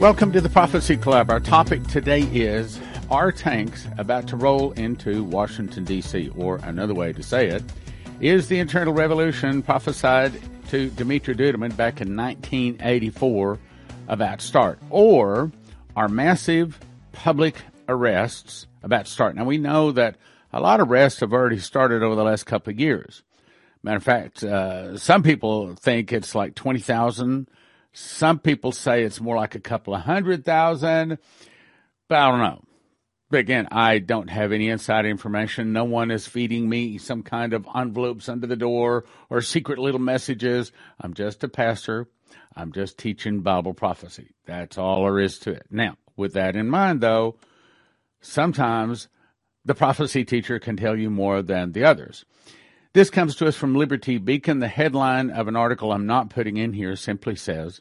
Welcome to the Prophecy Club. Our topic today is Are tanks about to roll into Washington, D.C.? Or another way to say it is the internal revolution prophesied to Dimitri Duduman back in 1984 about start? Or are massive public arrests about to start? Now, we know that a lot of arrests have already started over the last couple of years. Matter of fact, uh, some people think it's like 20,000 some people say it's more like a couple of hundred thousand, but I don't know. But again, I don't have any inside information. No one is feeding me some kind of envelopes under the door or secret little messages. I'm just a pastor. I'm just teaching Bible prophecy. That's all there is to it. Now, with that in mind, though, sometimes the prophecy teacher can tell you more than the others. This comes to us from Liberty Beacon. The headline of an article I'm not putting in here simply says,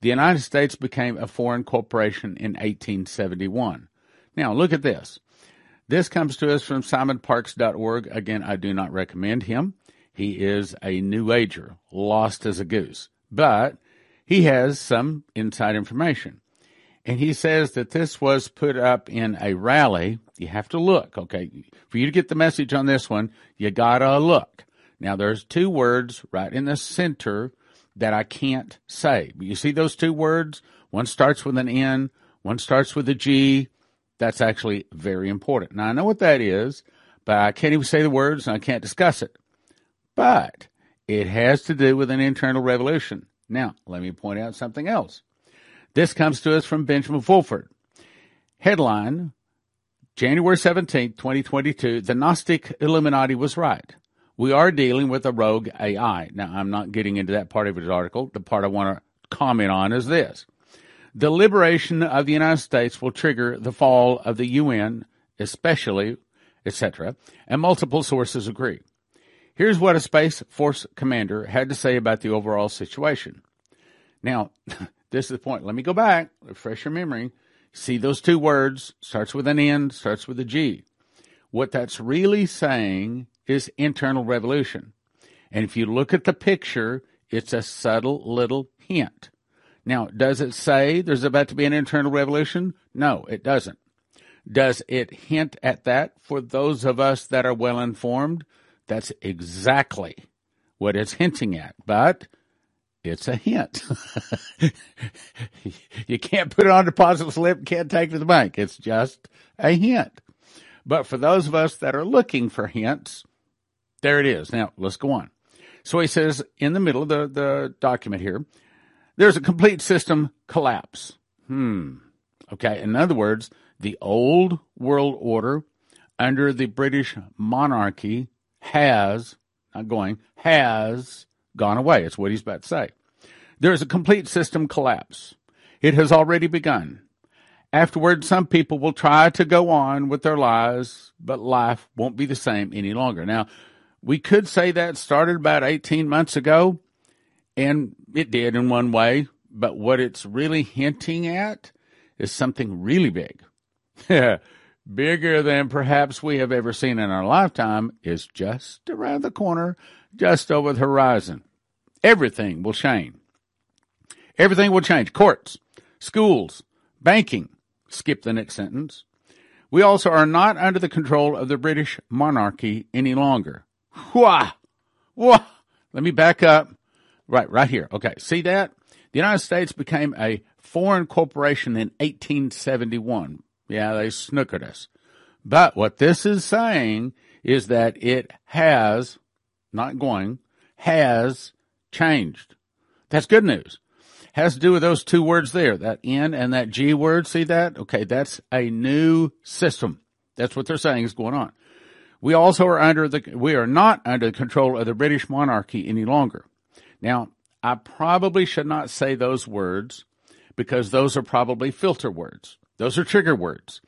The United States became a foreign corporation in 1871. Now, look at this. This comes to us from simonparkes.org. Again, I do not recommend him. He is a new ager, lost as a goose, but he has some inside information. And he says that this was put up in a rally. You have to look, okay? For you to get the message on this one, you gotta look. Now there's two words right in the center that I can't say. But you see those two words? One starts with an N, one starts with a G. That's actually very important. Now I know what that is, but I can't even say the words and I can't discuss it. But it has to do with an internal revolution. Now, let me point out something else. This comes to us from Benjamin Fulford. Headline January 17, 2022 The Gnostic Illuminati was right. We are dealing with a rogue AI. Now, I'm not getting into that part of his article. The part I want to comment on is this. The liberation of the United States will trigger the fall of the UN, especially, etc., and multiple sources agree. Here's what a Space Force commander had to say about the overall situation. Now, This is the point. Let me go back, refresh your memory. See those two words, starts with an N, starts with a G. What that's really saying is internal revolution. And if you look at the picture, it's a subtle little hint. Now, does it say there's about to be an internal revolution? No, it doesn't. Does it hint at that for those of us that are well informed? That's exactly what it's hinting at. But it's a hint. you can't put it on deposit slip, can't take it to the bank. It's just a hint. But for those of us that are looking for hints, there it is. Now let's go on. So he says in the middle of the, the document here, there's a complete system collapse. Hmm. Okay. In other words, the old world order under the British monarchy has, not going, has gone away. It's what he's about to say. There is a complete system collapse. It has already begun. Afterward, some people will try to go on with their lives, but life won't be the same any longer. Now, we could say that started about 18 months ago, and it did in one way, but what it's really hinting at is something really big. Bigger than perhaps we have ever seen in our lifetime is just around the corner, just over the horizon. Everything will change. Everything will change. Courts, schools, banking. Skip the next sentence. We also are not under the control of the British monarchy any longer. Wah! Wah! Let me back up. Right, right here. Okay, see that? The United States became a foreign corporation in 1871. Yeah, they snookered us. But what this is saying is that it has, not going, has changed. That's good news has to do with those two words there, that N and that G word. See that? Okay, that's a new system. That's what they're saying is going on. We also are under the, we are not under the control of the British monarchy any longer. Now, I probably should not say those words because those are probably filter words. Those are trigger words.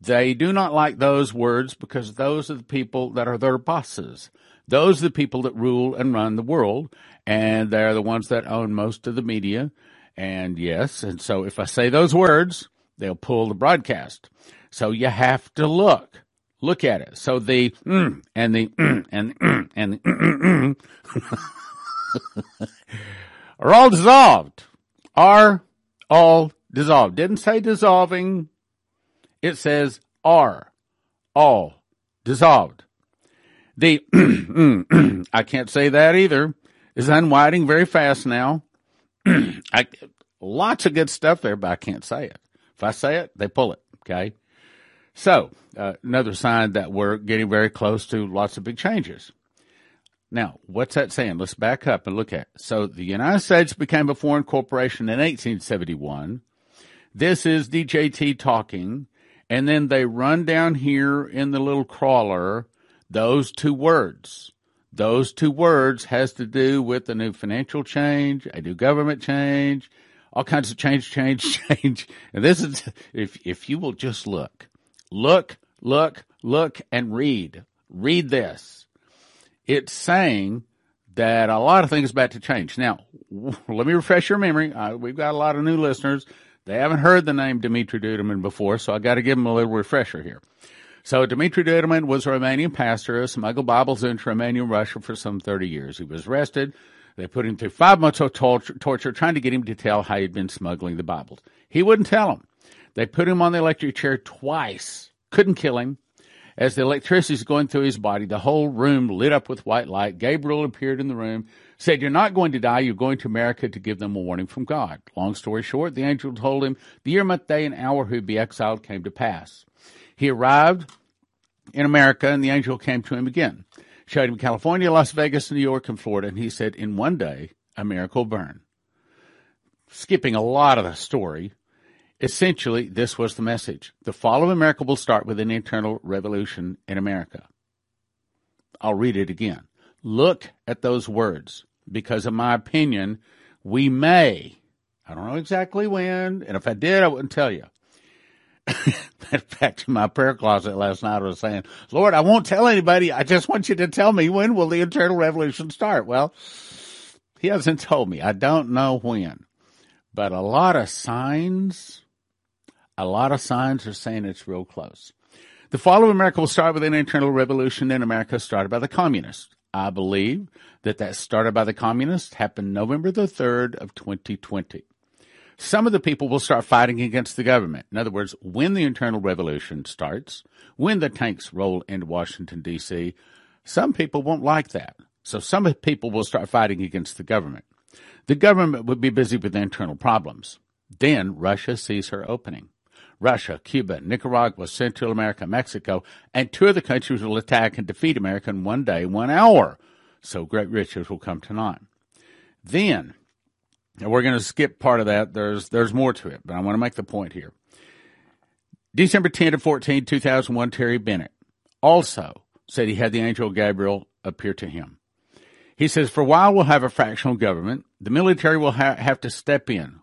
They do not like those words because those are the people that are their bosses. Those are the people that rule and run the world, and they're the ones that own most of the media. And yes, and so if I say those words, they'll pull the broadcast. So you have to look. Look at it. So the mm, and the mm, and mm, and the mm, mm, are all dissolved. Are all dissolved. Didn't say dissolving. It says are all dissolved. The, I can't say that either, is unwinding very fast now. I, lots of good stuff there, but I can't say it. If I say it, they pull it. Okay. So, uh, another sign that we're getting very close to lots of big changes. Now, what's that saying? Let's back up and look at it. So the United States became a foreign corporation in 1871. This is DJT talking. And then they run down here in the little crawler those two words. Those two words has to do with a new financial change, a new government change, all kinds of change, change, change. And this is, if, if you will just look, look, look, look and read, read this. It's saying that a lot of things about to change. Now, let me refresh your memory. Uh, we've got a lot of new listeners. They haven't heard the name Dimitri Duduman before, so I got to give them a little refresher here. So Dimitri Duduman was a Romanian pastor who smuggled Bibles into Romania and Russia for some 30 years. He was arrested. They put him through five months of torture, torture trying to get him to tell how he'd been smuggling the Bibles. He wouldn't tell them. They put him on the electric chair twice. Couldn't kill him. As the electricity is going through his body, the whole room lit up with white light. Gabriel appeared in the room, said, You're not going to die. You're going to America to give them a warning from God. Long story short, the angel told him the year, month, day, and hour he'd be exiled came to pass. He arrived in America, and the angel came to him again, showed him California, Las Vegas, New York, and Florida, and he said, In one day, America will burn. Skipping a lot of the story, essentially, this was the message. The fall of America will start with an internal revolution in America. I'll read it again. Look at those words, because in my opinion, we may, I don't know exactly when, and if I did, I wouldn't tell you. Back to my prayer closet last night, I was saying, Lord, I won't tell anybody. I just want you to tell me when will the internal revolution start? Well, he hasn't told me. I don't know when, but a lot of signs, a lot of signs are saying it's real close. The fall of America will start with an internal revolution in America started by the communists. I believe that that started by the communists happened November the 3rd of 2020 some of the people will start fighting against the government. In other words, when the internal revolution starts, when the tanks roll into Washington, D.C., some people won't like that. So some people will start fighting against the government. The government would be busy with internal problems. Then Russia sees her opening. Russia, Cuba, Nicaragua, Central America, Mexico, and two of the countries will attack and defeat America in one day, one hour. So great riches will come tonight. Then and we're going to skip part of that. There's there's more to it, but I want to make the point here. December 10 to 14, 2001, Terry Bennett also said he had the angel Gabriel appear to him. He says, for a while we'll have a fractional government. The military will ha- have to step in.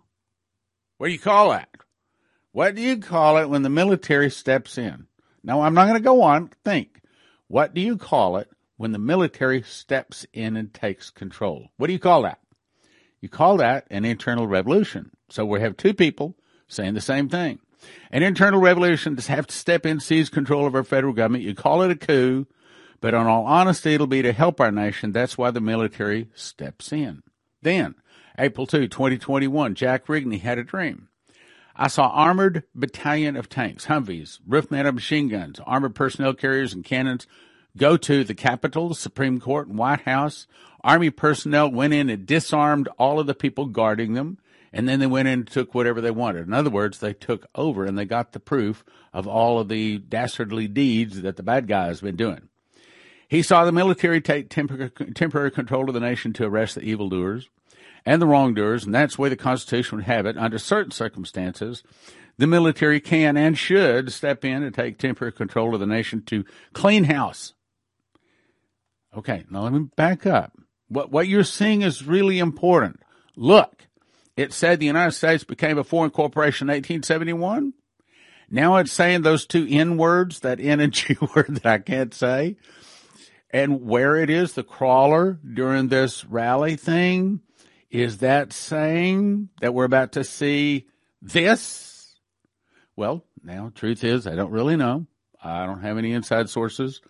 What do you call that? What do you call it when the military steps in? Now, I'm not going to go on. Think. What do you call it when the military steps in and takes control? What do you call that? You call that an internal revolution. So we have two people saying the same thing. An internal revolution to have to step in, seize control of our federal government. You call it a coup, but in all honesty, it'll be to help our nation. That's why the military steps in. Then, April 2, 2021, Jack Rigney had a dream. I saw armored battalion of tanks, Humvees, roof-mounted machine guns, armored personnel carriers, and cannons go to the Capitol, the Supreme Court, and White House Army personnel went in and disarmed all of the people guarding them, and then they went in and took whatever they wanted. In other words, they took over and they got the proof of all of the dastardly deeds that the bad guy has been doing. He saw the military take temporary control of the nation to arrest the evildoers and the wrongdoers, and that's the way the Constitution would have it. Under certain circumstances, the military can and should step in and take temporary control of the nation to clean house. Okay, now let me back up. What, what you're seeing is really important. Look, it said the United States became a foreign corporation in 1871. Now it's saying those two N words, that N and G word that I can't say. And where it is, the crawler during this rally thing, is that saying that we're about to see this? Well, now truth is, I don't really know. I don't have any inside sources.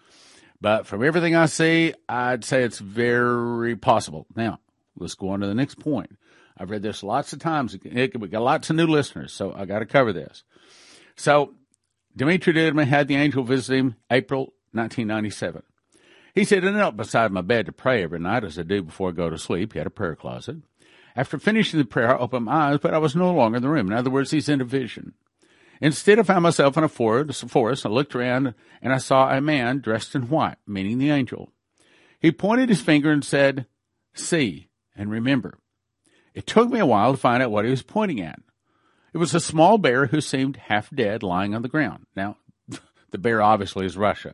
But from everything I see, I'd say it's very possible. Now, let's go on to the next point. I've read this lots of times. We got lots of new listeners, so I got to cover this. So, Dimitri Duduman had the angel visit him April 1997. He said, I knelt beside my bed to pray every night as I do before I go to sleep. He had a prayer closet. After finishing the prayer, I opened my eyes, but I was no longer in the room. In other words, he's in a vision. Instead, I found myself in a forest. I looked around and I saw a man dressed in white, meaning the angel. He pointed his finger and said, See and remember. It took me a while to find out what he was pointing at. It was a small bear who seemed half dead lying on the ground. Now, the bear obviously is Russia.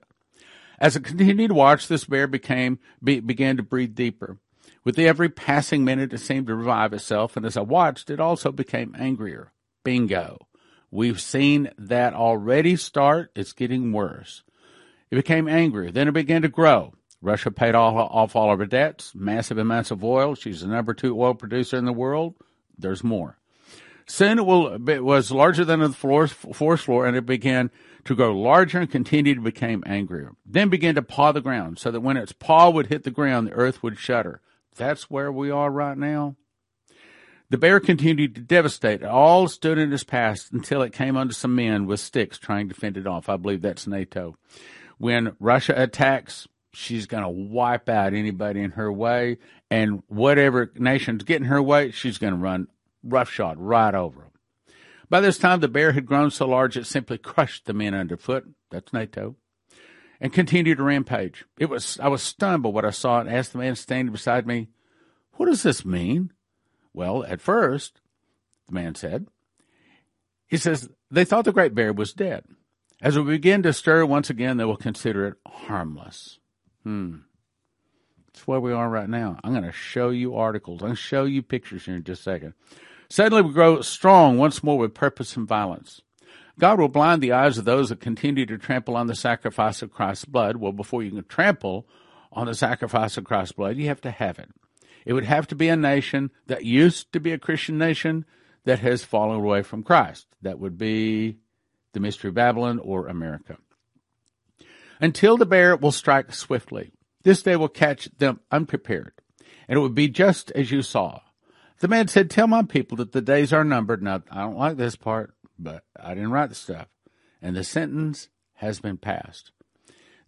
As I continued to watch, this bear became be, began to breathe deeper. With every passing minute, it seemed to revive itself, and as I watched, it also became angrier. Bingo. We've seen that already start. It's getting worse. It became angrier. Then it began to grow. Russia paid all, off all of her debts, massive amounts of oil. She's the number two oil producer in the world. There's more. Soon it, will, it was larger than the floor, forest floor, and it began to grow larger and continued to become angrier. Then began to paw the ground, so that when its paw would hit the ground, the earth would shudder. That's where we are right now. The bear continued to devastate. All stood in its path until it came under some men with sticks trying to fend it off. I believe that's NATO. When Russia attacks, she's going to wipe out anybody in her way, and whatever nation's getting her way, she's going to run roughshod right over them. By this time, the bear had grown so large it simply crushed the men underfoot. That's NATO. And continued to rampage. It was I was stunned by what I saw and asked the man standing beside me, "What does this mean?" Well, at first, the man said, he says they thought the great bear was dead. As we begin to stir once again, they will consider it harmless. Hmm. That's where we are right now. I'm going to show you articles. I'm going to show you pictures here in just a second. Suddenly we grow strong once more with purpose and violence. God will blind the eyes of those that continue to trample on the sacrifice of Christ's blood. Well, before you can trample on the sacrifice of Christ's blood, you have to have it. It would have to be a nation that used to be a Christian nation that has fallen away from Christ. That would be the Mystery of Babylon or America until the bear will strike swiftly. This day will catch them unprepared, and it will be just as you saw. The man said, Tell my people that the days are numbered. Now, I don't like this part, but I didn't write the stuff. And the sentence has been passed.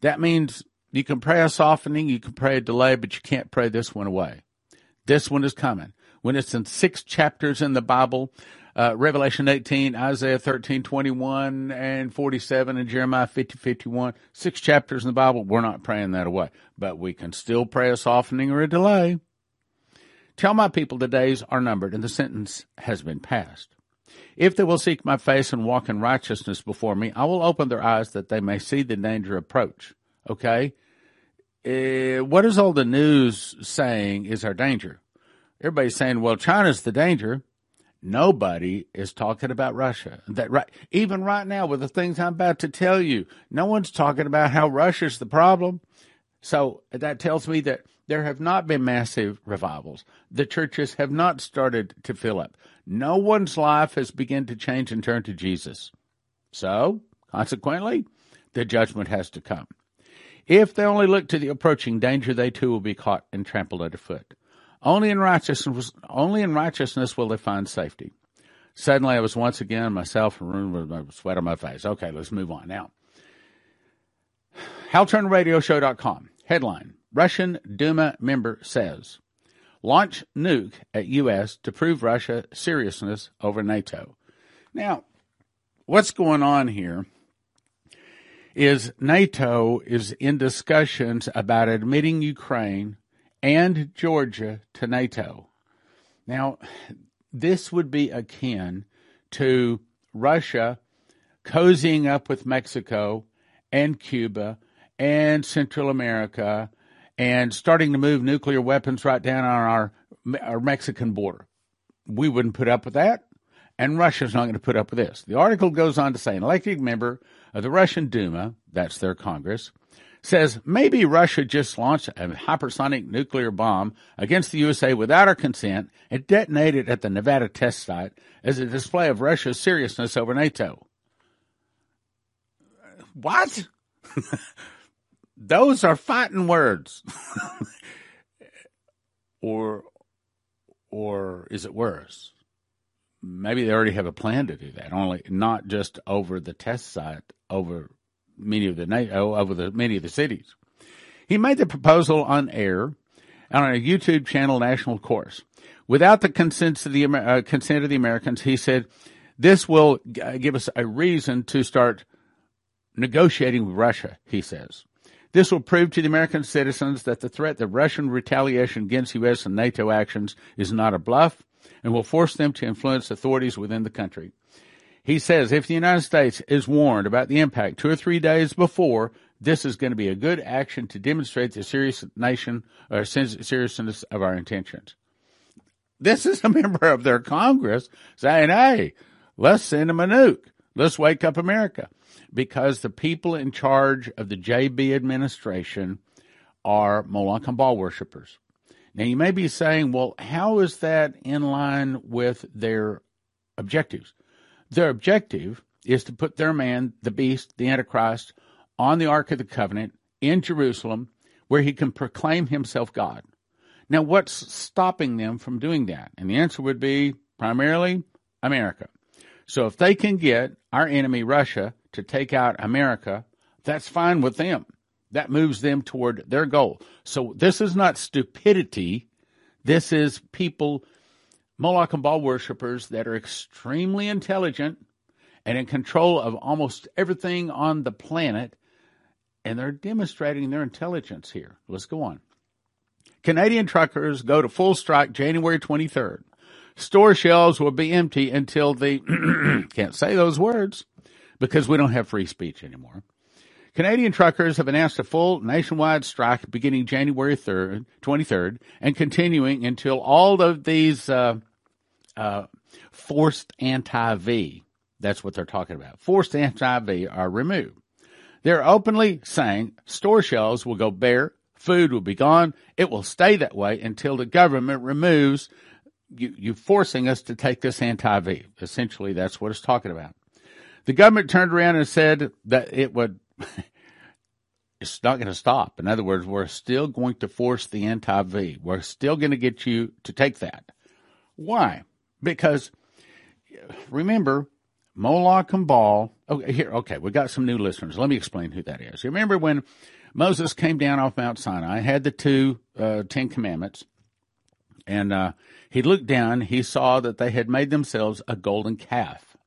That means you can pray a softening, you can pray a delay, but you can't pray this one away. This one is coming. When it's in six chapters in the Bible, uh, Revelation 18, Isaiah 13, 21, and 47, and Jeremiah 50, 51. Six chapters in the Bible. We're not praying that away, but we can still pray a softening or a delay. Tell my people the days are numbered and the sentence has been passed. If they will seek my face and walk in righteousness before me, I will open their eyes that they may see the danger approach. Okay? Uh, what is all the news saying is our danger? Everybody's saying, well, China's the danger. Nobody is talking about Russia. That right, even right now with the things I'm about to tell you, no one's talking about how Russia's the problem. So that tells me that there have not been massive revivals. The churches have not started to fill up. No one's life has begun to change and turn to Jesus. So, consequently, the judgment has to come. If they only look to the approaching danger, they too will be caught and trampled underfoot. Only in righteousness, only in righteousness will they find safety. Suddenly, I was once again myself and room with a sweat on my face. Okay, let's move on now. HalTurnerRadioShow.com. Headline Russian Duma member says launch nuke at U.S. to prove Russia seriousness over NATO. Now, what's going on here is NATO is in discussions about admitting Ukraine and Georgia to NATO. Now, this would be akin to Russia cozying up with Mexico and Cuba and Central America and starting to move nuclear weapons right down on our, our Mexican border. We wouldn't put up with that, and Russia's not going to put up with this. The article goes on to say an elected member of the Russian Duma, that's their Congress, says maybe Russia just launched a hypersonic nuclear bomb against the USA without our consent and detonated at the Nevada test site as a display of Russia's seriousness over NATO. What? Those are fighting words. or or is it worse? Maybe they already have a plan to do that, only not just over the test site, over many of the oh, over the many of the cities. He made the proposal on air on a YouTube channel, National Course, without the consent of the uh, consent of the Americans. He said, "This will give us a reason to start negotiating with Russia." He says. This will prove to the American citizens that the threat of Russian retaliation against U.S. and NATO actions is not a bluff and will force them to influence authorities within the country. He says if the United States is warned about the impact two or three days before, this is going to be a good action to demonstrate the serious nation uh, or seriousness of our intentions. This is a member of their Congress saying, hey, let's send them a nuke. Let's wake up America because the people in charge of the JB administration are Moloch and Baal worshippers. Now, you may be saying, well, how is that in line with their objectives? Their objective is to put their man, the beast, the Antichrist, on the Ark of the Covenant in Jerusalem where he can proclaim himself God. Now, what's stopping them from doing that? And the answer would be primarily America. So if they can get our enemy, Russia, to take out America, that's fine with them. That moves them toward their goal. So this is not stupidity. This is people, Moloch and Baal worshippers that are extremely intelligent and in control of almost everything on the planet. And they're demonstrating their intelligence here. Let's go on. Canadian truckers go to full strike January 23rd. Store shelves will be empty until the, can't say those words, because we don't have free speech anymore. Canadian truckers have announced a full nationwide strike beginning January 3rd, 23rd and continuing until all of these uh, uh, forced anti-V, that's what they're talking about, forced anti-V are removed. They're openly saying store shelves will go bare, food will be gone, it will stay that way until the government removes you, you forcing us to take this anti-V. Essentially, that's what it's talking about. The government turned around and said that it would, it's not going to stop. In other words, we're still going to force the anti V. We're still going to get you to take that. Why? Because remember, Moloch and Baal. Okay, here, okay, we got some new listeners. Let me explain who that is. You remember when Moses came down off Mount Sinai, had the two uh, Ten Commandments, and uh, he looked down, he saw that they had made themselves a golden calf.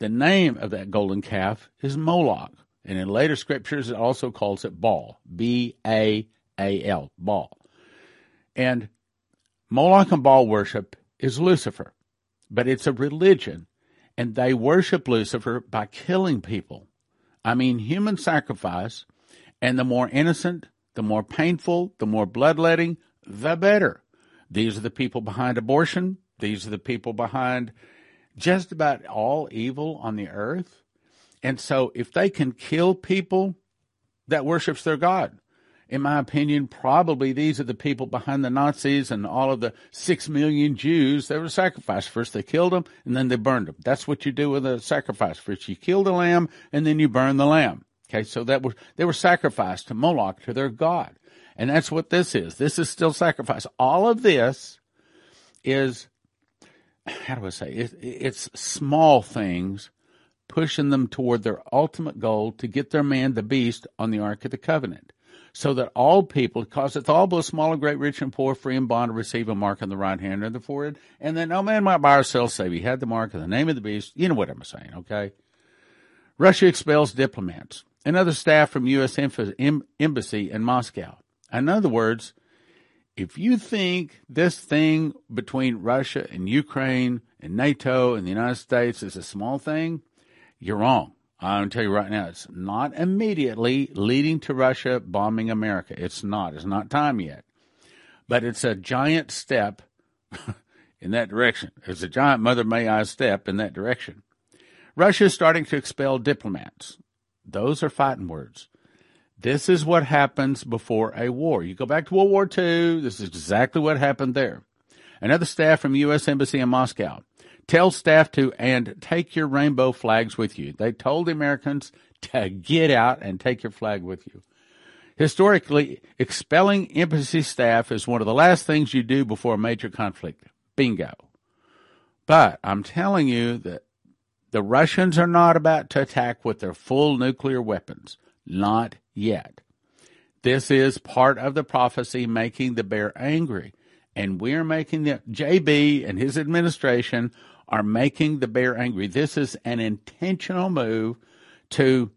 The name of that golden calf is Moloch. And in later scriptures, it also calls it Baal. B A A L. Baal. And Moloch and Baal worship is Lucifer, but it's a religion. And they worship Lucifer by killing people. I mean, human sacrifice. And the more innocent, the more painful, the more bloodletting, the better. These are the people behind abortion. These are the people behind just about all evil on the earth. And so if they can kill people that worships their God, in my opinion, probably these are the people behind the Nazis and all of the six million Jews that were sacrificed. First they killed them and then they burned them. That's what you do with a sacrifice. First you kill the lamb and then you burn the lamb. Okay, so that was, they were sacrificed to Moloch, to their God. And that's what this is. This is still sacrifice. All of this is how do I say it, it's small things pushing them toward their ultimate goal to get their man, the beast, on the Ark of the Covenant. So that all people, causeth all both small and great, rich and poor, free and bond, to receive a mark on the right hand or the forehead, and then no man might buy or sell save he had the mark of the name of the beast. You know what I'm saying, okay? Russia expels diplomats and other staff from U.S. embassy in Moscow. In other words, if you think this thing between Russia and Ukraine and NATO and the United States is a small thing, you're wrong. I'm tell you right now, it's not immediately leading to Russia bombing America. It's not. It's not time yet. But it's a giant step in that direction. It's a giant Mother May I step in that direction. Russia is starting to expel diplomats. Those are fighting words. This is what happens before a war. You go back to World War II, this is exactly what happened there. Another staff from U.S. Embassy in Moscow tell staff to and take your rainbow flags with you. They told the Americans to get out and take your flag with you. Historically, expelling embassy staff is one of the last things you do before a major conflict. Bingo. But I'm telling you that the Russians are not about to attack with their full nuclear weapons. Not yet. This is part of the prophecy making the bear angry. And we're making the JB and his administration are making the bear angry. This is an intentional move to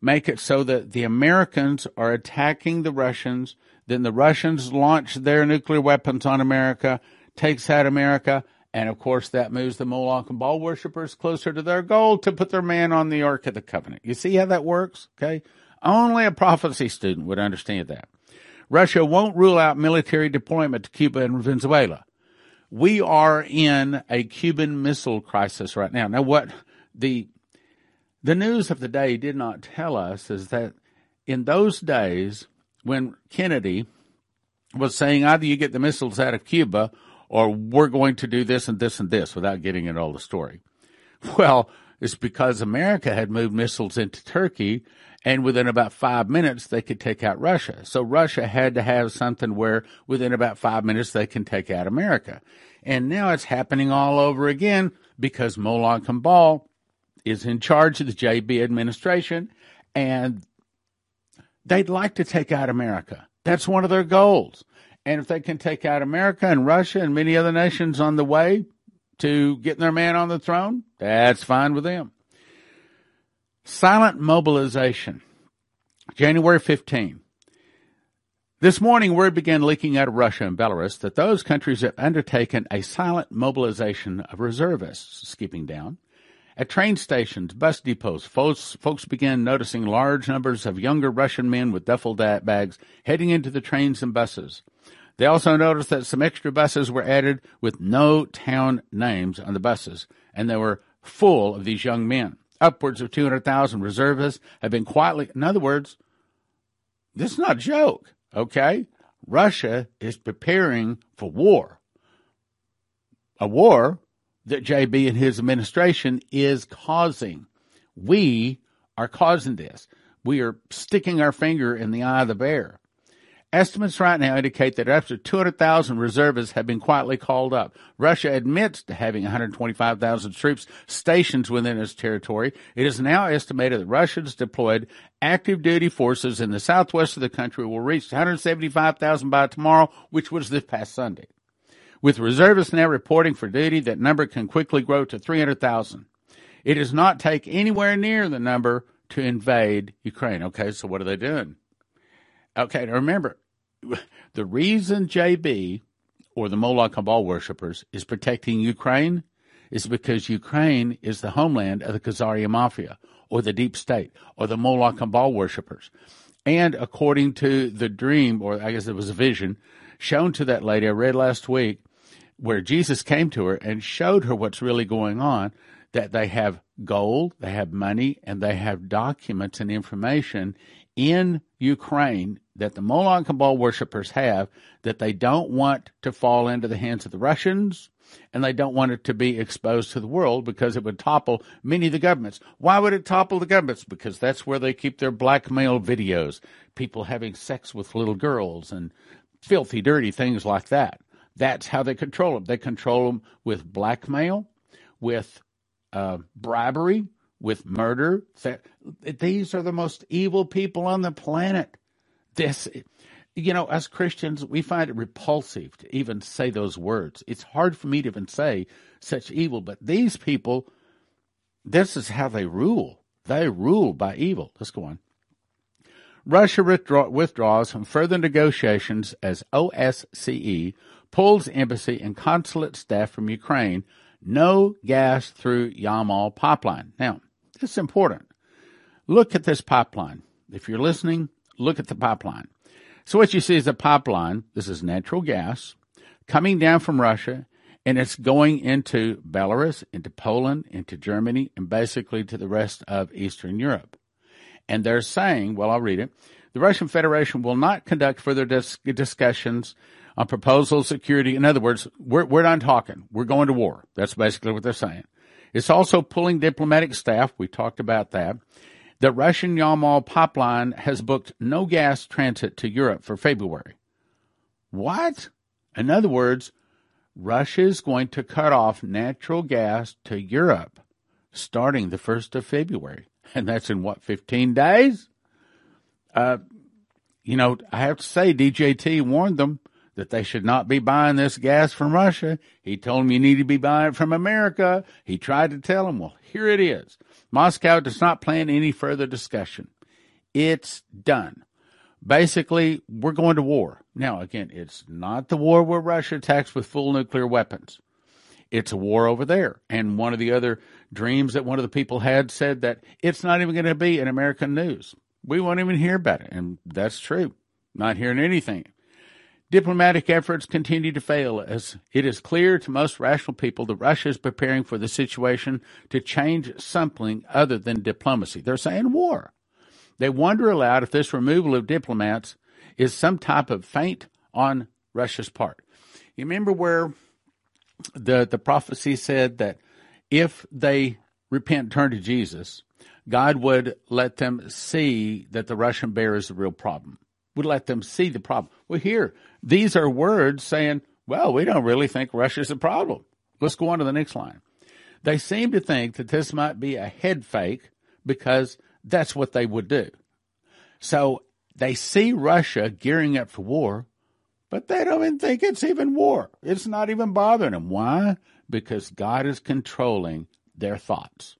make it so that the Americans are attacking the Russians. Then the Russians launch their nuclear weapons on America, takes out America, and of course, that moves the Moloch and Baal worshippers closer to their goal to put their man on the Ark of the Covenant. You see how that works? Okay. Only a prophecy student would understand that. Russia won't rule out military deployment to Cuba and Venezuela. We are in a Cuban Missile Crisis right now. Now, what the the news of the day did not tell us is that in those days when Kennedy was saying either you get the missiles out of Cuba or we're going to do this and this and this without getting into all the story. Well, it's because America had moved missiles into Turkey and within about five minutes they could take out Russia. So Russia had to have something where within about five minutes they can take out America. And now it's happening all over again because Moloch and Baal is in charge of the JB administration and they'd like to take out America. That's one of their goals. And if they can take out America and Russia and many other nations on the way to getting their man on the throne, that's fine with them. Silent mobilization. January 15. This morning, word began leaking out of Russia and Belarus that those countries have undertaken a silent mobilization of reservists, skipping down. At train stations, bus depots, folks, folks began noticing large numbers of younger Russian men with duffel bags heading into the trains and buses. They also noticed that some extra buses were added with no town names on the buses, and they were full of these young men. Upwards of 200,000 reservists have been quietly, in other words, this is not a joke, okay? Russia is preparing for war. A war that JB and his administration is causing. We are causing this. We are sticking our finger in the eye of the bear. Estimates right now indicate that up to 200,000 reservists have been quietly called up. Russia admits to having 125,000 troops stationed within its territory. It is now estimated that Russia's deployed active duty forces in the southwest of the country will reach 175,000 by tomorrow, which was this past Sunday. With reservists now reporting for duty, that number can quickly grow to 300,000. It does not take anywhere near the number to invade Ukraine. Okay, so what are they doing? Okay, now remember, the reason JB or the Moloch Baal worshippers is protecting Ukraine is because Ukraine is the homeland of the Khazaria mafia or the deep state or the Moloch Baal worshippers. And according to the dream, or I guess it was a vision, shown to that lady I read last week, where Jesus came to her and showed her what's really going on, that they have gold, they have money, and they have documents and information in Ukraine that the Moloch and worshippers have that they don't want to fall into the hands of the Russians and they don't want it to be exposed to the world because it would topple many of the governments. Why would it topple the governments? Because that's where they keep their blackmail videos, people having sex with little girls and filthy, dirty things like that. That's how they control them. They control them with blackmail, with uh, bribery, with murder. These are the most evil people on the planet. This, you know, as Christians, we find it repulsive to even say those words. It's hard for me to even say such evil, but these people, this is how they rule. They rule by evil. Let's go on. Russia withdraw, withdraws from further negotiations as OSCE pulls embassy and consulate staff from Ukraine. No gas through Yamal pipeline. Now, this is important. Look at this pipeline. If you're listening, look at the pipeline. So what you see is a pipeline. This is natural gas coming down from Russia and it's going into Belarus, into Poland, into Germany, and basically to the rest of Eastern Europe. And they're saying, well, I'll read it. The Russian Federation will not conduct further dis- discussions on proposal security. In other words, we're, we're not talking. We're going to war. That's basically what they're saying. It's also pulling diplomatic staff. We talked about that. The Russian Yamal pipeline has booked no gas transit to Europe for February. What? In other words, Russia is going to cut off natural gas to Europe starting the 1st of February. And that's in what, 15 days? Uh, you know, I have to say, DJT warned them that they should not be buying this gas from Russia. He told them you need to be buying it from America. He tried to tell them, well, here it is. Moscow does not plan any further discussion. It's done. Basically, we're going to war. Now, again, it's not the war where Russia attacks with full nuclear weapons. It's a war over there. And one of the other dreams that one of the people had said that it's not even going to be in American news. We won't even hear about it. And that's true. Not hearing anything. Diplomatic efforts continue to fail as it is clear to most rational people that Russia is preparing for the situation to change something other than diplomacy. They're saying war. They wonder aloud if this removal of diplomats is some type of feint on Russia's part. You remember where the the prophecy said that if they repent and turn to Jesus, God would let them see that the Russian bear is the real problem. Would let them see the problem. Well, here, these are words saying, well, we don't really think Russia's a problem. Let's go on to the next line. They seem to think that this might be a head fake because that's what they would do. So they see Russia gearing up for war, but they don't even think it's even war. It's not even bothering them. Why? Because God is controlling their thoughts.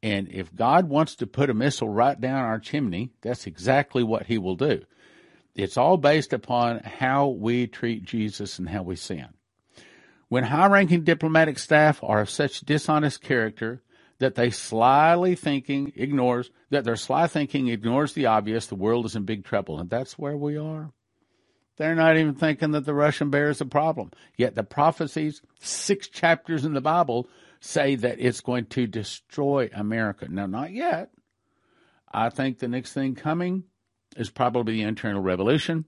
And if God wants to put a missile right down our chimney, that's exactly what he will do. It's all based upon how we treat Jesus and how we sin. When high ranking diplomatic staff are of such dishonest character that they slyly thinking ignores that their sly thinking ignores the obvious, the world is in big trouble. And that's where we are. They're not even thinking that the Russian bear is a problem. Yet the prophecies, six chapters in the Bible, say that it's going to destroy America. Now, not yet. I think the next thing coming is probably the internal revolution.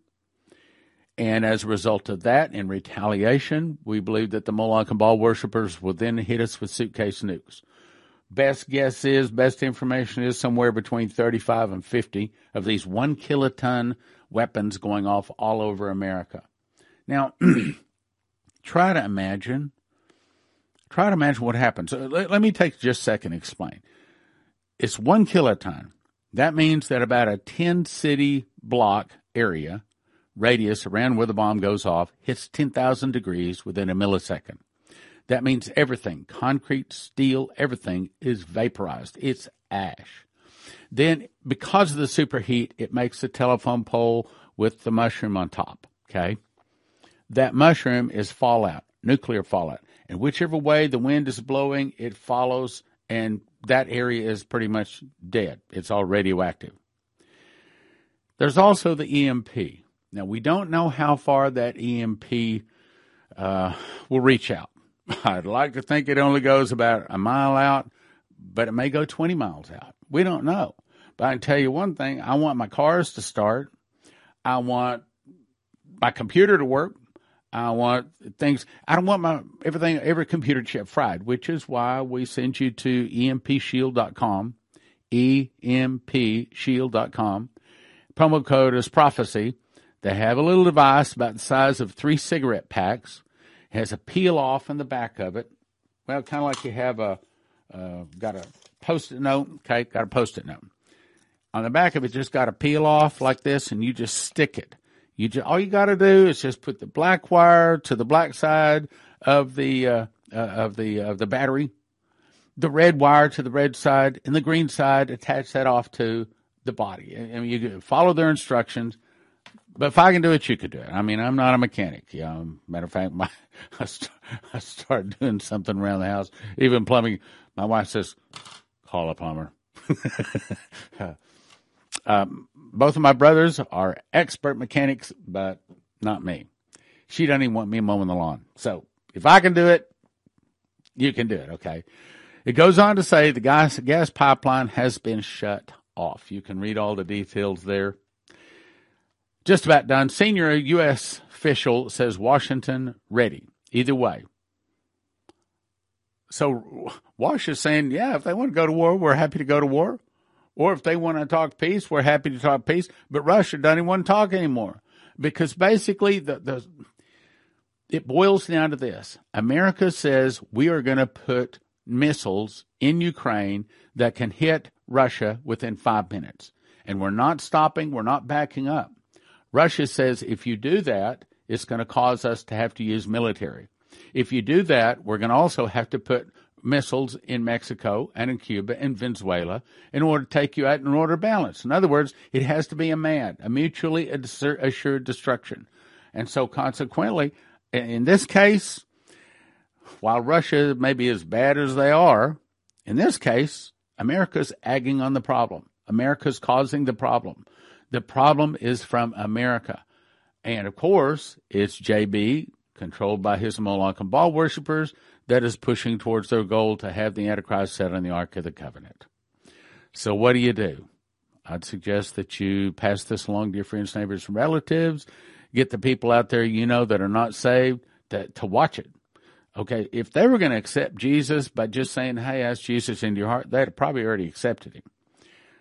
And as a result of that, in retaliation, we believe that the Moloch and Baal worshippers will then hit us with suitcase nukes. Best guess is, best information is somewhere between 35 and 50 of these one kiloton weapons going off all over America. Now, try to imagine, try to imagine what happens. Uh, let, let me take just a second and explain. It's one kiloton. That means that about a 10 city block area radius around where the bomb goes off hits 10,000 degrees within a millisecond. That means everything, concrete, steel, everything is vaporized. It's ash. Then, because of the superheat, it makes the telephone pole with the mushroom on top. Okay. That mushroom is fallout, nuclear fallout. And whichever way the wind is blowing, it follows, and that area is pretty much dead. It's all radioactive. There's also the EMP. Now, we don't know how far that EMP uh, will reach out. I'd like to think it only goes about a mile out, but it may go 20 miles out. We don't know. But I can tell you one thing I want my cars to start. I want my computer to work. I want things. I don't want my everything, every computer chip fried, which is why we send you to empshield.com, empshield.com. Promo code is prophecy. They have a little device about the size of three cigarette packs has a peel off in the back of it. Well, kind of like you have a uh, got a post-it note. Okay, got a post-it note. On the back of it, just got a peel off like this, and you just stick it. You just all you got to do is just put the black wire to the black side of the uh, uh, of the of the battery, the red wire to the red side, and the green side. Attach that off to the body, and you follow their instructions. But if I can do it, you could do it. I mean, I'm not a mechanic. You know, matter of fact, my, I, start, I start doing something around the house, even plumbing. My wife says, call a plumber. um, both of my brothers are expert mechanics, but not me. She doesn't even want me mowing the lawn. So if I can do it, you can do it. Okay. It goes on to say the gas, gas pipeline has been shut off. You can read all the details there. Just about done. Senior U.S. official says Washington ready. Either way. So Wash is saying, yeah, if they want to go to war, we're happy to go to war. Or if they want to talk peace, we're happy to talk peace. But Russia doesn't want to talk anymore because basically the, the it boils down to this America says we are going to put missiles in Ukraine that can hit Russia within five minutes. And we're not stopping, we're not backing up. Russia says if you do that, it's going to cause us to have to use military. If you do that, we're going to also have to put missiles in Mexico and in Cuba and Venezuela in order to take you out in order of balance. In other words, it has to be a MAD, a mutually assured destruction. And so consequently, in this case, while Russia may be as bad as they are, in this case, America's agging on the problem. America's causing the problem. The problem is from America. And of course, it's JB, controlled by his Moloch and Baal worshippers, that is pushing towards their goal to have the Antichrist set on the Ark of the Covenant. So what do you do? I'd suggest that you pass this along to your friends, neighbors, and relatives. Get the people out there you know that are not saved to, to watch it. Okay, if they were going to accept Jesus by just saying, hey, ask Jesus into your heart, they'd have probably already accepted him.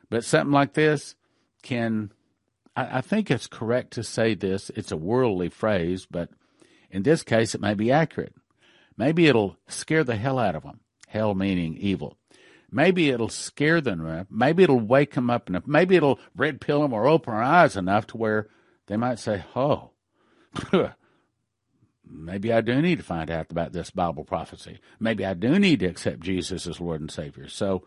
But something like this can, I, I think it's correct to say this. It's a worldly phrase, but in this case, it may be accurate. Maybe it'll scare the hell out of them. Hell meaning evil. Maybe it'll scare them. Maybe it'll wake them up enough. Maybe it'll red pill them or open their eyes enough to where they might say, oh, maybe I do need to find out about this Bible prophecy. Maybe I do need to accept Jesus as Lord and Savior. So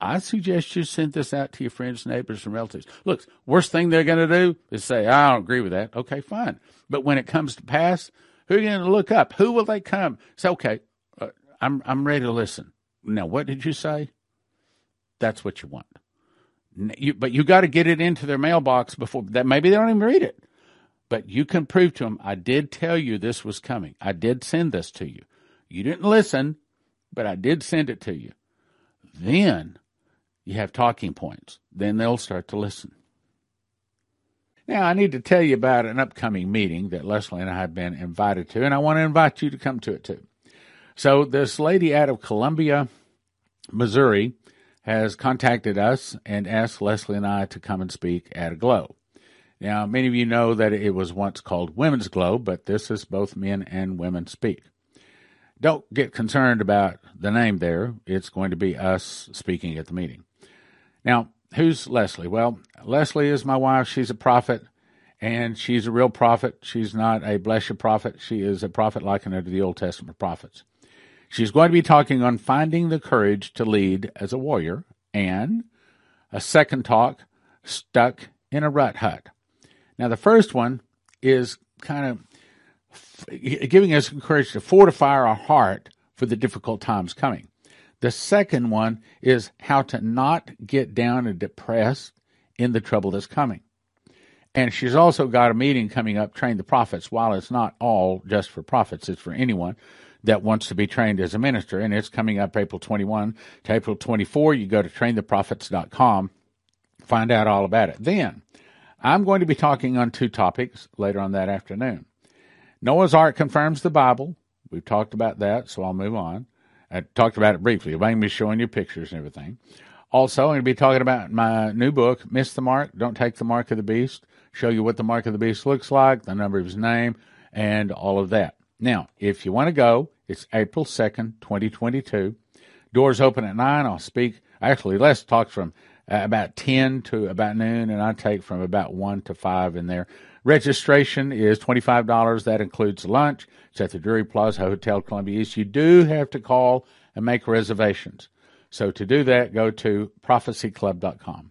I suggest you send this out to your friends, neighbors, and relatives. Look, worst thing they're going to do is say, I don't agree with that. Okay, fine. But when it comes to pass, who are you going to look up? Who will they come? Say, okay, uh, I'm, I'm ready to listen. Now, what did you say? That's what you want. You, but you got to get it into their mailbox before that. Maybe they don't even read it, but you can prove to them, I did tell you this was coming. I did send this to you. You didn't listen, but I did send it to you. Then you have talking points. Then they'll start to listen. Now, I need to tell you about an upcoming meeting that Leslie and I have been invited to, and I want to invite you to come to it too. So, this lady out of Columbia, Missouri, has contacted us and asked Leslie and I to come and speak at Aglow. Now, many of you know that it was once called Women's Glow, but this is both men and women speak. Don't get concerned about the name there. It's going to be us speaking at the meeting. Now, who's Leslie? Well, Leslie is my wife. She's a prophet, and she's a real prophet. She's not a bless prophet. She is a prophet likened unto the Old Testament prophets. She's going to be talking on finding the courage to lead as a warrior, and a second talk, stuck in a rut hut. Now, the first one is kind of giving us courage to fortify our heart for the difficult times coming. The second one is how to not get down and depressed in the trouble that's coming. And she's also got a meeting coming up, Train the Prophets. While it's not all just for prophets, it's for anyone that wants to be trained as a minister. And it's coming up April 21 to April 24. You go to traintheprophets.com, find out all about it. Then I'm going to be talking on two topics later on that afternoon. Noah's Ark confirms the Bible. We've talked about that, so I'll move on. I talked about it briefly. I'm going to be showing you pictures and everything. Also, I'm going to be talking about my new book, Miss the Mark, Don't Take the Mark of the Beast. Show you what the Mark of the Beast looks like, the number of his name, and all of that. Now, if you want to go, it's April 2nd, 2022. Doors open at 9. I'll speak. Actually, Les talks from uh, about 10 to about noon, and I take from about 1 to 5 in there. Registration is $25. That includes lunch. It's at the Drury Plaza Hotel Columbia East. You do have to call and make reservations. So to do that, go to prophecyclub.com.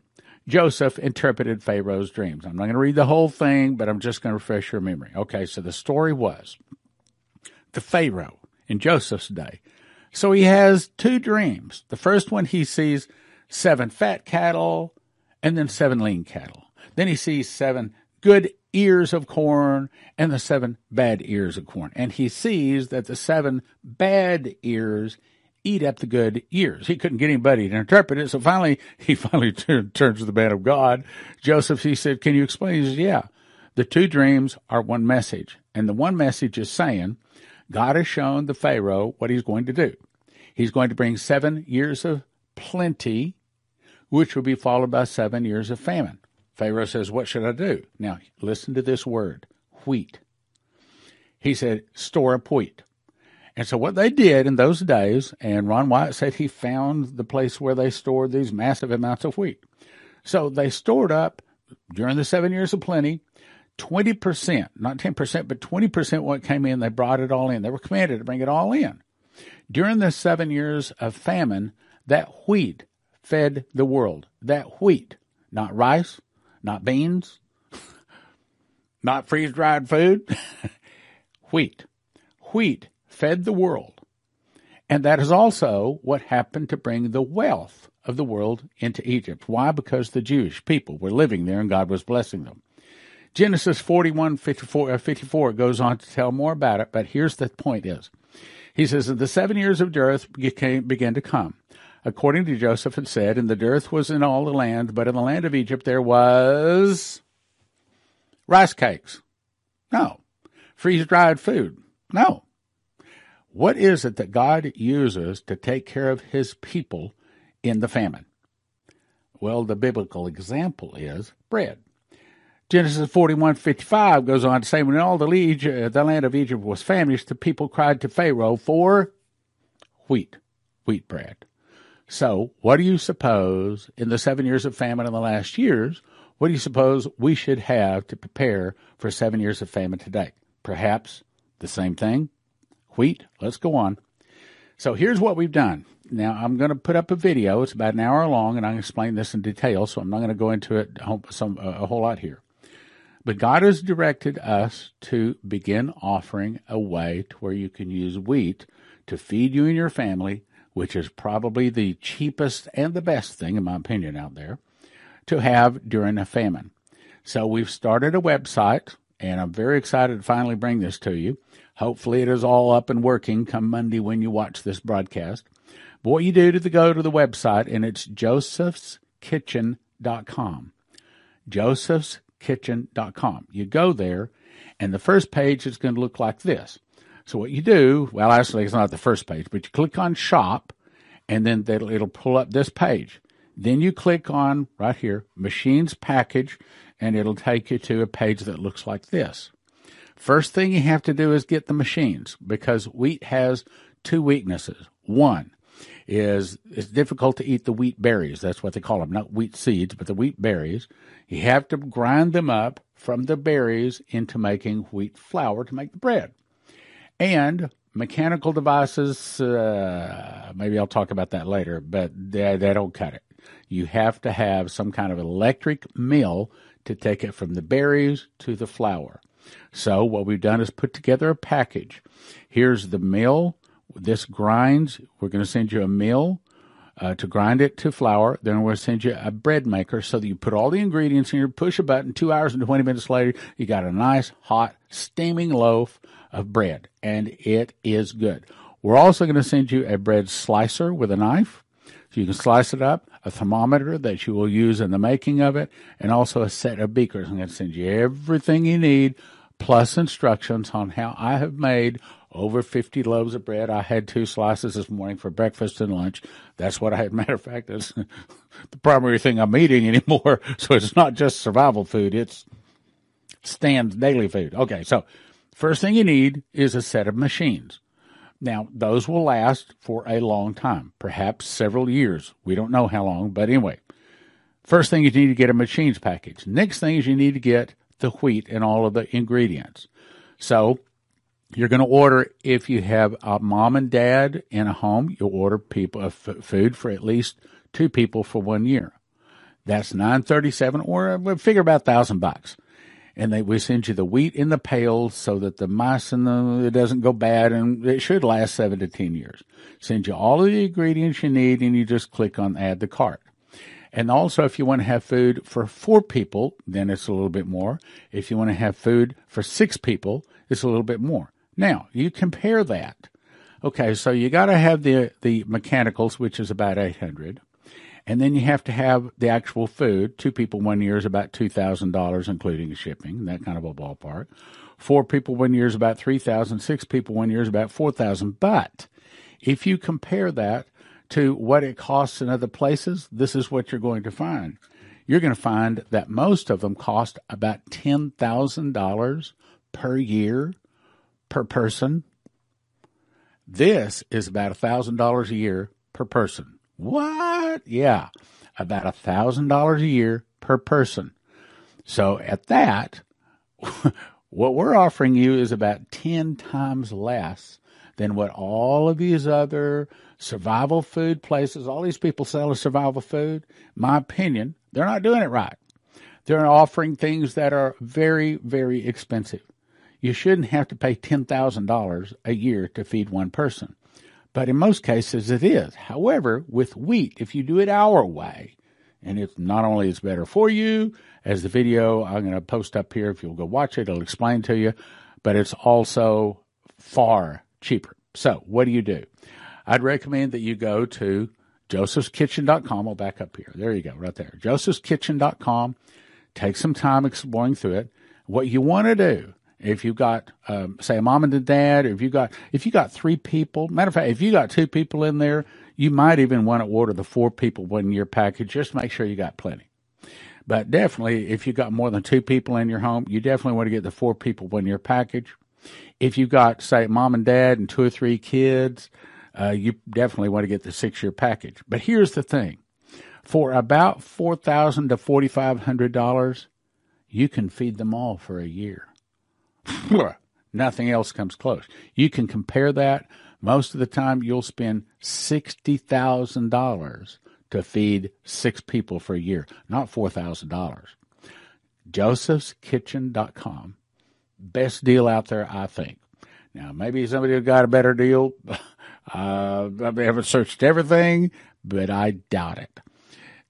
Joseph interpreted Pharaoh's dreams. I'm not going to read the whole thing, but I'm just going to refresh your memory. Okay, so the story was the Pharaoh in Joseph's day. So he has two dreams. The first one, he sees seven fat cattle and then seven lean cattle. Then he sees seven good ears of corn and the seven bad ears of corn. And he sees that the seven bad ears eat up the good years. He couldn't get anybody to interpret it. So finally, he finally turned, turns to the man of God. Joseph, he said, can you explain? He says, yeah, the two dreams are one message. And the one message is saying, God has shown the Pharaoh what he's going to do. He's going to bring seven years of plenty, which will be followed by seven years of famine. Pharaoh says, What should I do? Now, listen to this word wheat. He said, Store up wheat. And so, what they did in those days, and Ron Wyatt said he found the place where they stored these massive amounts of wheat. So, they stored up during the seven years of plenty 20%, not 10%, but 20% what came in, they brought it all in. They were commanded to bring it all in. During the seven years of famine, that wheat fed the world. That wheat, not rice, not beans, not freeze dried food, wheat. Wheat fed the world. And that is also what happened to bring the wealth of the world into Egypt. Why? Because the Jewish people were living there and God was blessing them. Genesis 41, 54, uh, 54 goes on to tell more about it, but here's the point is. He says, that the seven years of dearth began to come. According to Joseph had said, and the dearth was in all the land, but in the land of Egypt there was rice cakes. No. Freeze dried food. No. What is it that God uses to take care of his people in the famine? Well, the biblical example is bread. Genesis 41:55 goes on to say, when all the, land of Egypt was famished, the people cried to Pharaoh for wheat, wheat bread. So, what do you suppose in the seven years of famine in the last years? What do you suppose we should have to prepare for seven years of famine today? Perhaps the same thing? Wheat? Let's go on. So, here's what we've done. Now, I'm going to put up a video. It's about an hour long, and I'm going to explain this in detail, so I'm not going to go into it some, a whole lot here. But God has directed us to begin offering a way to where you can use wheat to feed you and your family, which is probably the cheapest and the best thing, in my opinion, out there to have during a famine. So we've started a website, and I'm very excited to finally bring this to you. Hopefully, it is all up and working come Monday when you watch this broadcast. But what you do to the, go to the website, and it's josephskitchen.com. Joseph's kitchen.com. You go there, and the first page is going to look like this. So what you do, well, actually, it's not the first page, but you click on shop, and then it'll pull up this page. Then you click on right here, machines package, and it'll take you to a page that looks like this. First thing you have to do is get the machines because wheat has two weaknesses. One, is it's difficult to eat the wheat berries. That's what they call them, not wheat seeds, but the wheat berries. You have to grind them up from the berries into making wheat flour to make the bread. And mechanical devices, uh, maybe I'll talk about that later, but they, they don't cut it. You have to have some kind of electric mill to take it from the berries to the flour. So what we've done is put together a package. Here's the mill this grinds. We're going to send you a mill uh, to grind it to flour. Then we're going to send you a bread maker so that you put all the ingredients in here, push a button. Two hours and 20 minutes later, you got a nice, hot, steaming loaf of bread, and it is good. We're also going to send you a bread slicer with a knife so you can slice it up, a thermometer that you will use in the making of it, and also a set of beakers. I'm going to send you everything you need, plus instructions on how I have made over 50 loaves of bread. I had two slices this morning for breakfast and lunch. That's what I had. Matter of fact, that's the primary thing I'm eating anymore. So it's not just survival food. It's stand daily food. Okay. So first thing you need is a set of machines. Now, those will last for a long time, perhaps several years. We don't know how long, but anyway. First thing is you need to get a machines package. Next thing is you need to get the wheat and all of the ingredients. So you're going to order if you have a mom and dad in a home you'll order people f- food for at least two people for one year that's 937 or uh, figure about thousand bucks and they we send you the wheat in the pails so that the mice and the it doesn't go bad and it should last seven to ten years send you all of the ingredients you need and you just click on add the cart And also, if you want to have food for four people, then it's a little bit more. If you want to have food for six people, it's a little bit more. Now, you compare that. Okay, so you got to have the the mechanicals, which is about 800. And then you have to have the actual food. Two people one year is about $2,000, including shipping, that kind of a ballpark. Four people one year is about 3000 Six people one year is about 4000 But if you compare that to what it costs in other places, this is what you're going to find. You're going to find that most of them cost about $10,000 per year per person. This is about $1,000 a year per person. What? Yeah, about a $1,000 a year per person. So at that, what we're offering you is about 10 times less than what all of these other survival food places, all these people selling survival food, my opinion, they're not doing it right. They're offering things that are very, very expensive. You shouldn't have to pay $10,000 a year to feed one person. But in most cases it is. However, with wheat, if you do it our way, and it's not only is better for you, as the video I'm going to post up here, if you'll go watch it, it'll explain to you, but it's also far cheaper. So what do you do? I'd recommend that you go to josephskitchen.com. I'll back up here. There you go, right there. josephskitchen.com. Take some time exploring through it. What you want to do, if you've got, um, say, a mom and a dad, or if you got, if you got three people, matter of fact, if you got two people in there, you might even want to order the four people one year package. Just make sure you got plenty. But definitely, if you got more than two people in your home, you definitely want to get the four people one year package. If you've got, say, mom and dad and two or three kids, uh, you definitely want to get the six year package. But here's the thing for about four thousand to forty five hundred dollars, you can feed them all for a year. Nothing else comes close. You can compare that. Most of the time, you'll spend sixty thousand dollars to feed six people for a year, not four thousand dollars. Joseph'sKitchen.com, best deal out there, I think. Now, maybe somebody got a better deal. Uh, I haven't searched everything, but I doubt it.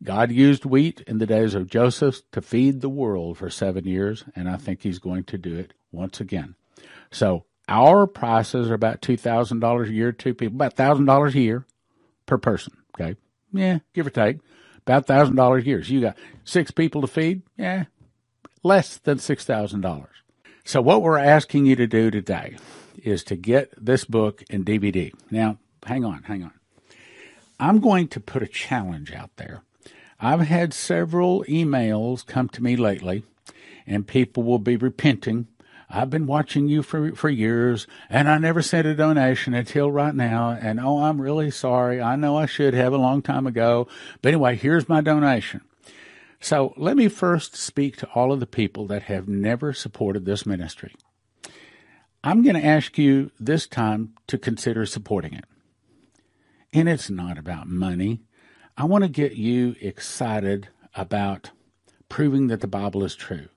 God used wheat in the days of Joseph to feed the world for seven years, and I think he's going to do it once again. So our prices are about $2,000 a year, two people, about $1,000 a year per person. Okay. Yeah, give or take. About $1,000 a year. So you got six people to feed. Yeah, less than $6,000. So what we're asking you to do today is to get this book and DVD. Now, hang on, hang on. I'm going to put a challenge out there. I've had several emails come to me lately, and people will be repenting. I've been watching you for, for years, and I never sent a donation until right now. And oh, I'm really sorry. I know I should have a long time ago. But anyway, here's my donation. So let me first speak to all of the people that have never supported this ministry. I'm going to ask you this time to consider supporting it. And it's not about money. I want to get you excited about proving that the Bible is true.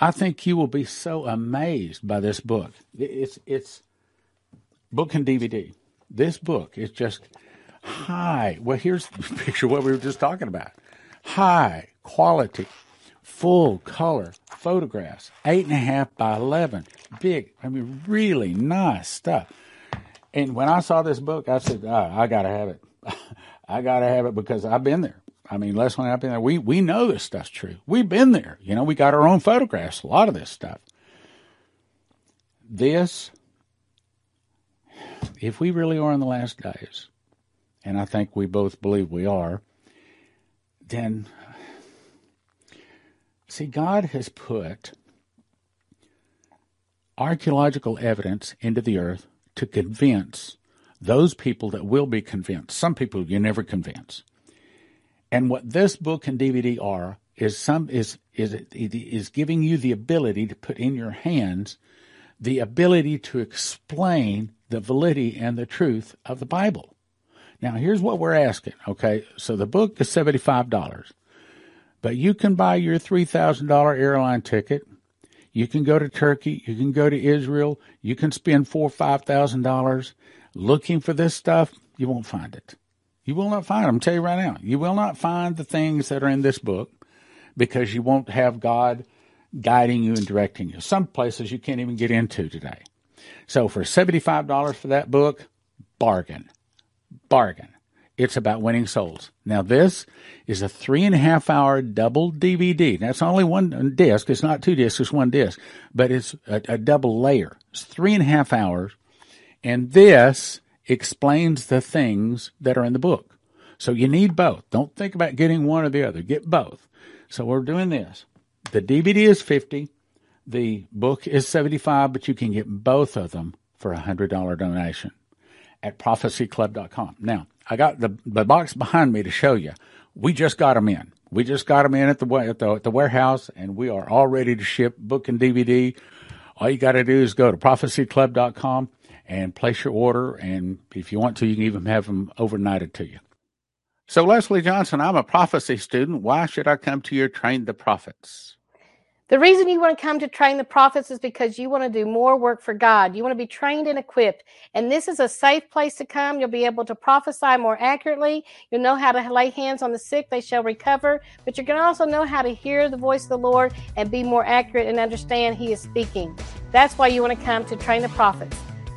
I think you will be so amazed by this book. It's it's book and DVD. This book is just high. Well, here's the picture of what we were just talking about. High quality full color photographs, eight and a half by 11, big. I mean, really nice stuff. And when I saw this book, I said, oh, I got to have it. I got to have it because I've been there. I mean, Leslie I've been there. We, we know this stuff's true. We've been there. You know, we got our own photographs, a lot of this stuff. This, if we really are in the last days, and I think we both believe we are, then See, God has put archaeological evidence into the earth to convince those people that will be convinced. Some people you never convince. And what this book and DVD are is some is is is giving you the ability to put in your hands the ability to explain the validity and the truth of the Bible. Now, here's what we're asking. Okay, so the book is seventy five dollars. But you can buy your $3,000 airline ticket. You can go to Turkey. You can go to Israel. You can spend four or five thousand dollars looking for this stuff. You won't find it. You will not find them. I'm tell you right now. You will not find the things that are in this book because you won't have God guiding you and directing you. Some places you can't even get into today. So for $75 for that book, bargain. Bargain. It's about winning souls. Now this is a three and a half hour double DVD. That's only one disc. It's not two discs. It's one disc, but it's a, a double layer. It's three and a half hours. And this explains the things that are in the book. So you need both. Don't think about getting one or the other. Get both. So we're doing this. The DVD is 50. The book is 75, but you can get both of them for a $100 donation at prophecyclub.com. Now, I got the, the box behind me to show you. We just got them in. We just got them in at the, at the, at the warehouse and we are all ready to ship book and DVD. All you got to do is go to prophecyclub.com and place your order. And if you want to, you can even have them overnighted to you. So, Leslie Johnson, I'm a prophecy student. Why should I come to your Train the Prophets? The reason you want to come to train the prophets is because you want to do more work for God. You want to be trained and equipped. And this is a safe place to come. You'll be able to prophesy more accurately. You'll know how to lay hands on the sick, they shall recover. But you're going to also know how to hear the voice of the Lord and be more accurate and understand He is speaking. That's why you want to come to train the prophets.